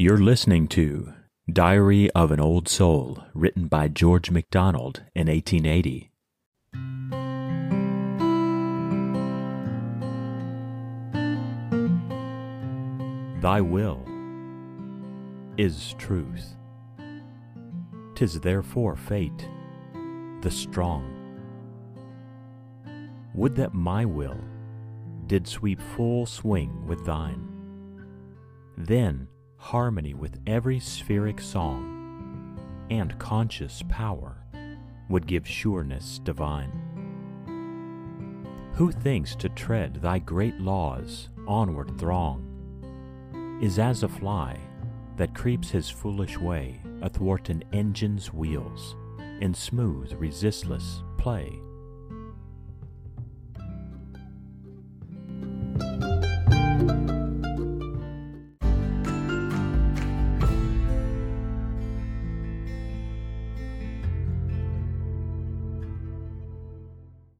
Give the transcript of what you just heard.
You're listening to Diary of an Old Soul, written by George MacDonald in 1880. Thy will is truth. Tis therefore fate, the strong. Would that my will did sweep full swing with thine. Then harmony with every spheric song, and conscious power would give sureness divine. Who thinks to tread thy great laws onward throng is as a fly that creeps his foolish way athwart an engine's wheels in smooth, resistless play